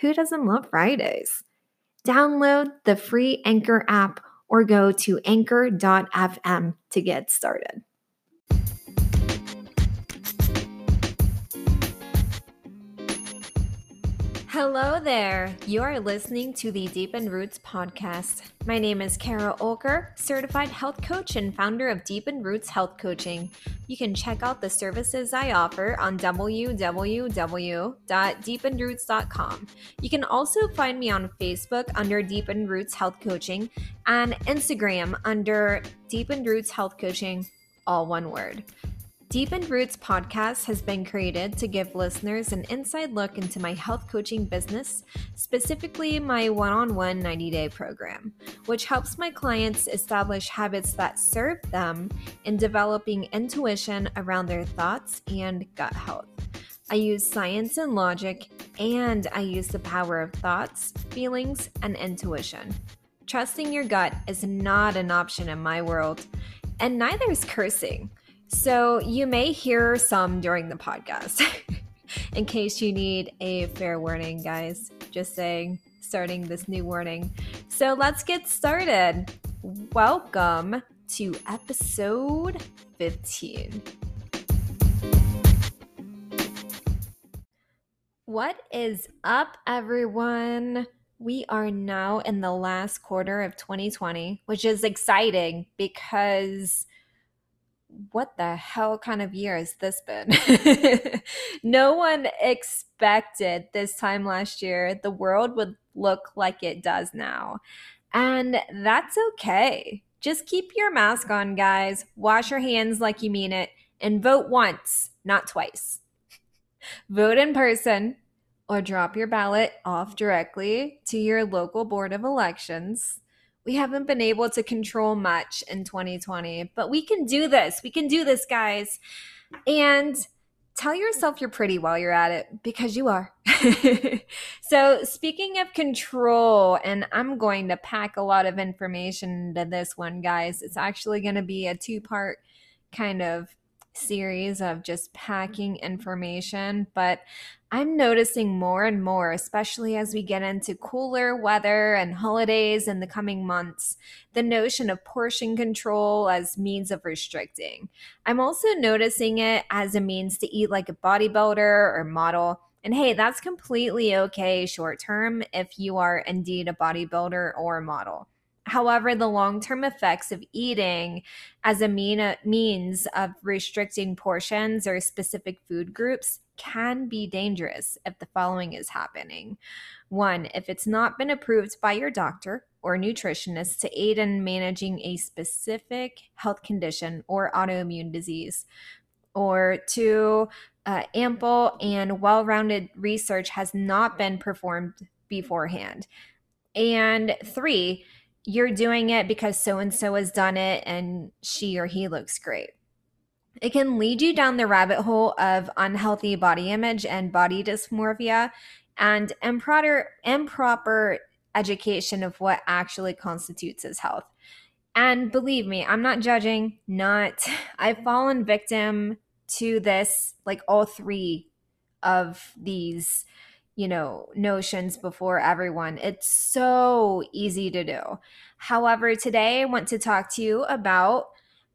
who doesn't love Fridays? Download the free Anchor app or go to anchor.fm to get started. Hello there. You are listening to the Deepened Roots podcast. My name is Kara Olker, certified health coach and founder of Deepened Roots Health Coaching. You can check out the services I offer on www.deepenedroots.com. You can also find me on Facebook under Deepened Roots Health Coaching and Instagram under Deepened Roots Health Coaching, all one word. Deepened Roots podcast has been created to give listeners an inside look into my health coaching business, specifically my one on one 90 day program, which helps my clients establish habits that serve them in developing intuition around their thoughts and gut health. I use science and logic, and I use the power of thoughts, feelings, and intuition. Trusting your gut is not an option in my world, and neither is cursing. So you may hear some during the podcast. In case you need a fair warning, guys, just saying, starting this new warning. So let's get started. Welcome to episode 15. What is up, everyone? We are now in the last quarter of 2020, which is exciting because what the hell kind of year has this been? no one expected this time last year the world would look like it does now. And that's okay. Just keep your mask on, guys. Wash your hands like you mean it and vote once, not twice. vote in person or drop your ballot off directly to your local board of elections we haven't been able to control much in 2020, but we can do this. We can do this, guys. And tell yourself you're pretty while you're at it because you are. so, speaking of control, and I'm going to pack a lot of information into this one, guys. It's actually going to be a two part kind of series of just packing information, but I'm noticing more and more, especially as we get into cooler weather and holidays in the coming months, the notion of portion control as means of restricting. I'm also noticing it as a means to eat like a bodybuilder or model. And hey, that's completely okay short term if you are indeed a bodybuilder or a model. However, the long term effects of eating as a mean, means of restricting portions or specific food groups can be dangerous if the following is happening. One, if it's not been approved by your doctor or nutritionist to aid in managing a specific health condition or autoimmune disease. Or two, uh, ample and well rounded research has not been performed beforehand. And three, you're doing it because so and so has done it and she or he looks great. It can lead you down the rabbit hole of unhealthy body image and body dysmorphia and improper, improper education of what actually constitutes as health. And believe me, I'm not judging, not. I've fallen victim to this, like all three of these, you know, notions before everyone. It's so easy to do. However, today I want to talk to you about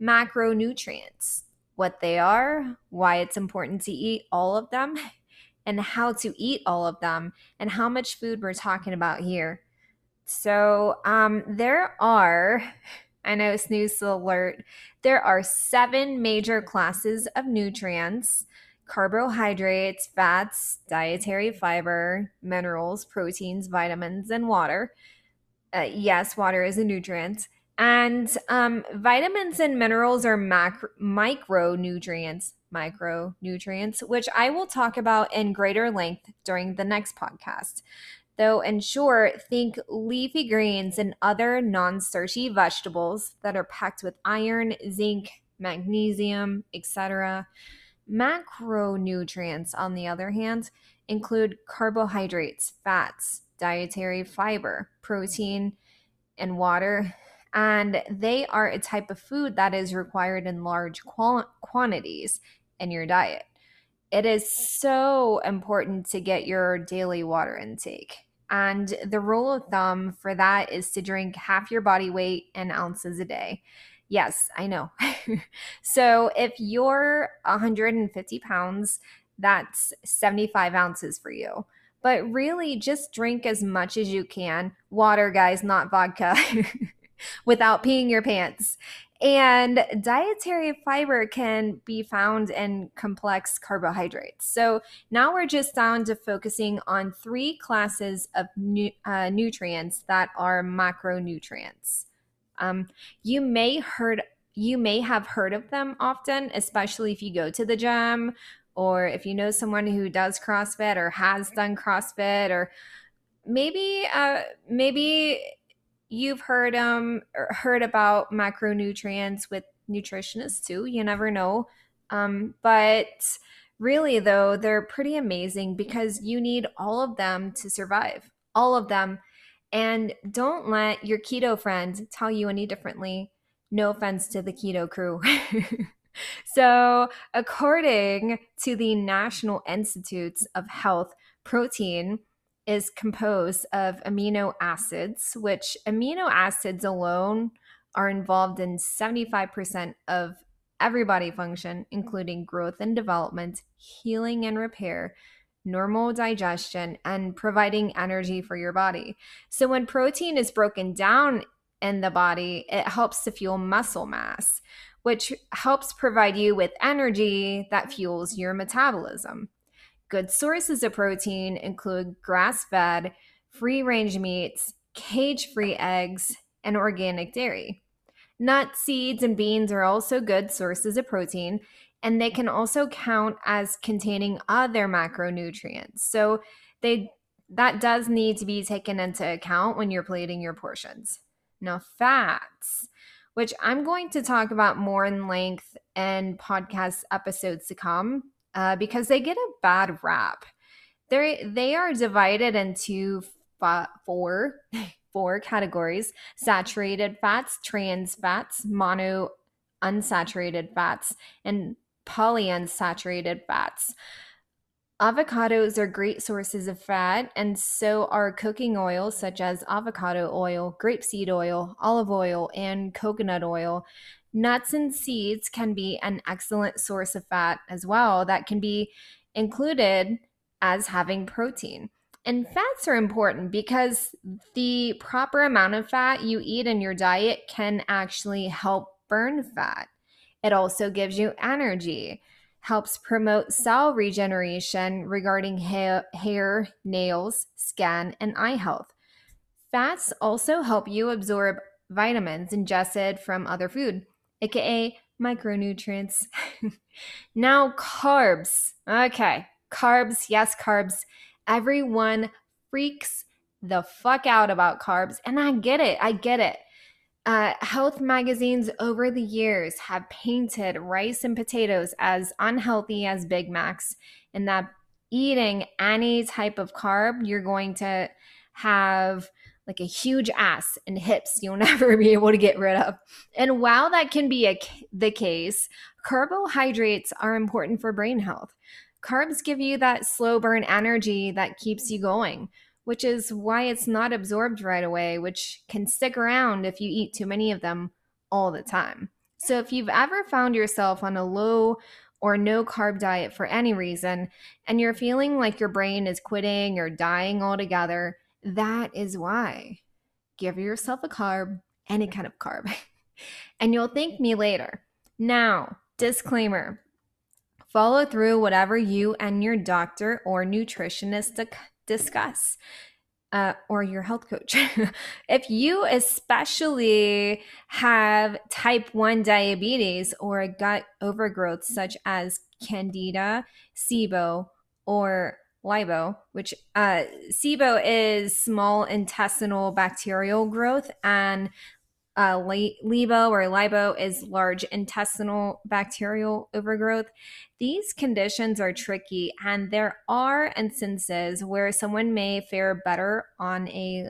macronutrients, what they are, why it's important to eat all of them, and how to eat all of them, and how much food we're talking about here. So, um, there are, I know snooze alert, there are seven major classes of nutrients carbohydrates, fats, dietary fiber, minerals, proteins, vitamins, and water. Uh, yes, water is a nutrient. And um, vitamins and minerals are macro- micronutrients, micronutrients, which I will talk about in greater length during the next podcast. Though, in short, think leafy greens and other non starchy vegetables that are packed with iron, zinc, magnesium, etc. Macronutrients, on the other hand, include carbohydrates, fats, dietary fiber, protein, and water, and they are a type of food that is required in large quantities in your diet. It is so important to get your daily water intake. And the rule of thumb for that is to drink half your body weight in ounces a day. Yes, I know. so if you're 150 pounds, that's 75 ounces for you. But really, just drink as much as you can. Water, guys, not vodka. without peeing your pants. And dietary fiber can be found in complex carbohydrates. So now we're just down to focusing on three classes of nu- uh, nutrients that are macronutrients. Um, you may heard you may have heard of them often, especially if you go to the gym or if you know someone who does CrossFit or has done CrossFit or maybe uh, maybe you've heard um heard about macronutrients with nutritionists too. You never know. Um, but really though, they're pretty amazing because you need all of them to survive. All of them. And don't let your keto friend tell you any differently. No offense to the keto crew. so, according to the National Institutes of Health, protein is composed of amino acids, which amino acids alone are involved in 75% of every body function, including growth and development, healing and repair, normal digestion, and providing energy for your body. So, when protein is broken down in the body, it helps to fuel muscle mass, which helps provide you with energy that fuels your metabolism. Good sources of protein include grass fed, free range meats, cage free eggs, and organic dairy. Nuts, seeds, and beans are also good sources of protein, and they can also count as containing other macronutrients. So they that does need to be taken into account when you're plating your portions. Now, fats, which I'm going to talk about more in length in podcast episodes to come, uh, because they get a bad rap. They they are divided into four four categories: saturated fats, trans fats, mono unsaturated fats, and polyunsaturated fats. Avocados are great sources of fat, and so are cooking oils such as avocado oil, grapeseed oil, olive oil, and coconut oil. Nuts and seeds can be an excellent source of fat as well, that can be included as having protein. And fats are important because the proper amount of fat you eat in your diet can actually help burn fat. It also gives you energy, helps promote cell regeneration regarding hair, hair, nails, skin, and eye health. Fats also help you absorb vitamins ingested from other food aka micronutrients. now, carbs. Okay, carbs. Yes, carbs. Everyone freaks the fuck out about carbs. And I get it. I get it. Uh, health magazines over the years have painted rice and potatoes as unhealthy as Big Macs, and that eating any type of carb, you're going to have like a huge ass and hips you'll never be able to get rid of. And while that can be a, the case, carbohydrates are important for brain health. Carbs give you that slow burn energy that keeps you going, which is why it's not absorbed right away, which can stick around if you eat too many of them all the time. So if you've ever found yourself on a low or no carb diet for any reason, and you're feeling like your brain is quitting or dying altogether, that is why. Give yourself a carb, any kind of carb, and you'll thank me later. Now, disclaimer follow through whatever you and your doctor or nutritionist discuss. Uh, or your health coach. if you especially have type 1 diabetes or a gut overgrowth such as candida, SIBO, or LIBO, which uh, SIBO is small intestinal bacterial growth, and uh, LIBO or LIBO is large intestinal bacterial overgrowth. These conditions are tricky, and there are instances where someone may fare better on a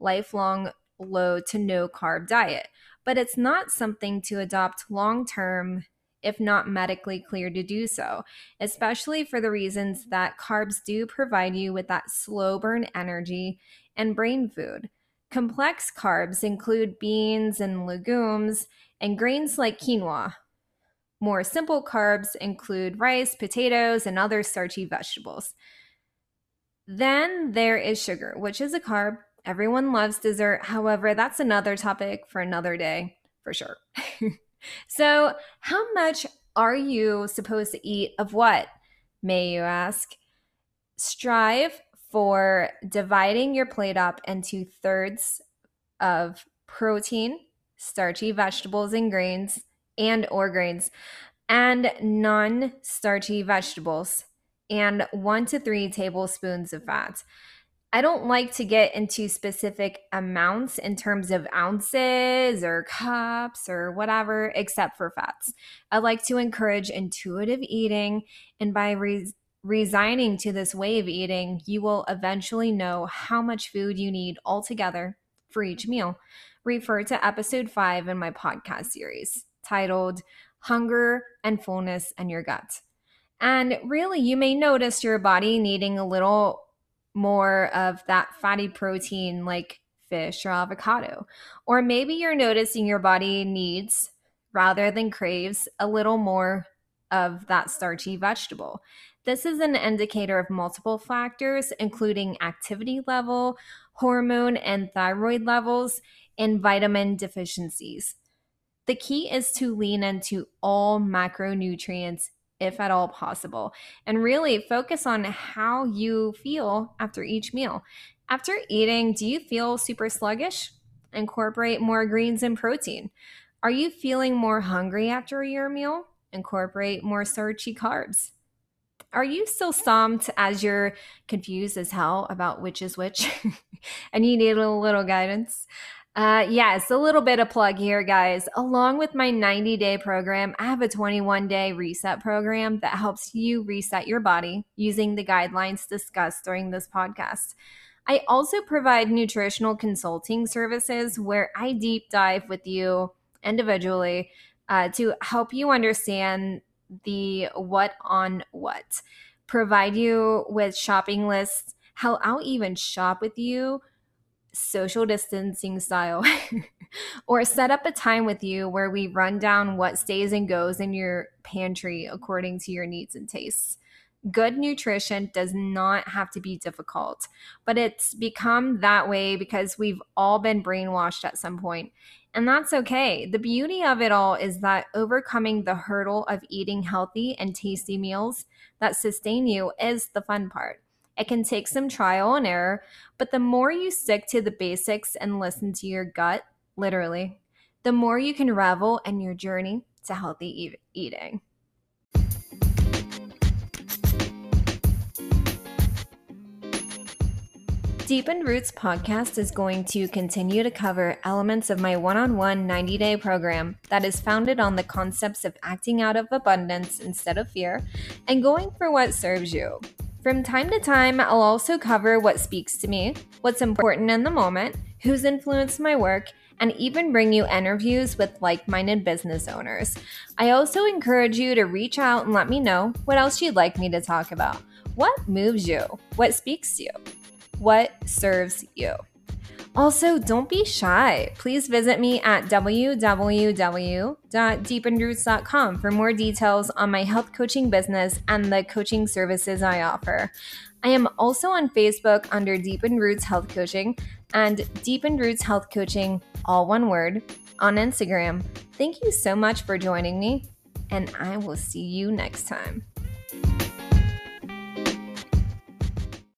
lifelong low to no carb diet, but it's not something to adopt long term if not medically clear to do so, especially for the reasons that carbs do provide you with that slow burn energy and brain food. Complex carbs include beans and legumes and grains like quinoa. More simple carbs include rice, potatoes, and other starchy vegetables. Then there is sugar, which is a carb. Everyone loves dessert. However, that's another topic for another day for sure. So, how much are you supposed to eat of what, may you ask? Strive for dividing your plate up into thirds of protein, starchy vegetables and grains, and or grains, and non-starchy vegetables, and 1 to 3 tablespoons of fat. I don't like to get into specific amounts in terms of ounces or cups or whatever, except for fats. I like to encourage intuitive eating, and by re- resigning to this way of eating, you will eventually know how much food you need altogether for each meal. Refer to episode five in my podcast series titled Hunger and Fullness and Your Gut. And really, you may notice your body needing a little more of that fatty protein like fish or avocado. Or maybe you're noticing your body needs, rather than craves, a little more of that starchy vegetable. This is an indicator of multiple factors, including activity level, hormone and thyroid levels, and vitamin deficiencies. The key is to lean into all macronutrients if at all possible, and really focus on how you feel after each meal. After eating, do you feel super sluggish? Incorporate more greens and protein. Are you feeling more hungry after your meal? Incorporate more starchy carbs. Are you still stumped as you're confused as hell about which is which and you need a little guidance? Uh, yes, a little bit of plug here, guys. Along with my 90 day program, I have a 21 day reset program that helps you reset your body using the guidelines discussed during this podcast. I also provide nutritional consulting services where I deep dive with you individually uh, to help you understand the what on what, provide you with shopping lists, how I'll even shop with you social distancing style or set up a time with you where we run down what stays and goes in your pantry according to your needs and tastes. Good nutrition does not have to be difficult, but it's become that way because we've all been brainwashed at some point. And that's okay. The beauty of it all is that overcoming the hurdle of eating healthy and tasty meals that sustain you is the fun part. It can take some trial and error, but the more you stick to the basics and listen to your gut, literally, the more you can revel in your journey to healthy e- eating. Deepened Roots podcast is going to continue to cover elements of my one on one 90 day program that is founded on the concepts of acting out of abundance instead of fear and going for what serves you. From time to time, I'll also cover what speaks to me, what's important in the moment, who's influenced my work, and even bring you interviews with like minded business owners. I also encourage you to reach out and let me know what else you'd like me to talk about. What moves you? What speaks to you? What serves you? Also, don't be shy. Please visit me at www.deepenedroots.com for more details on my health coaching business and the coaching services I offer. I am also on Facebook under Deepened Roots Health Coaching and Deepened Roots Health Coaching, all one word, on Instagram. Thank you so much for joining me, and I will see you next time.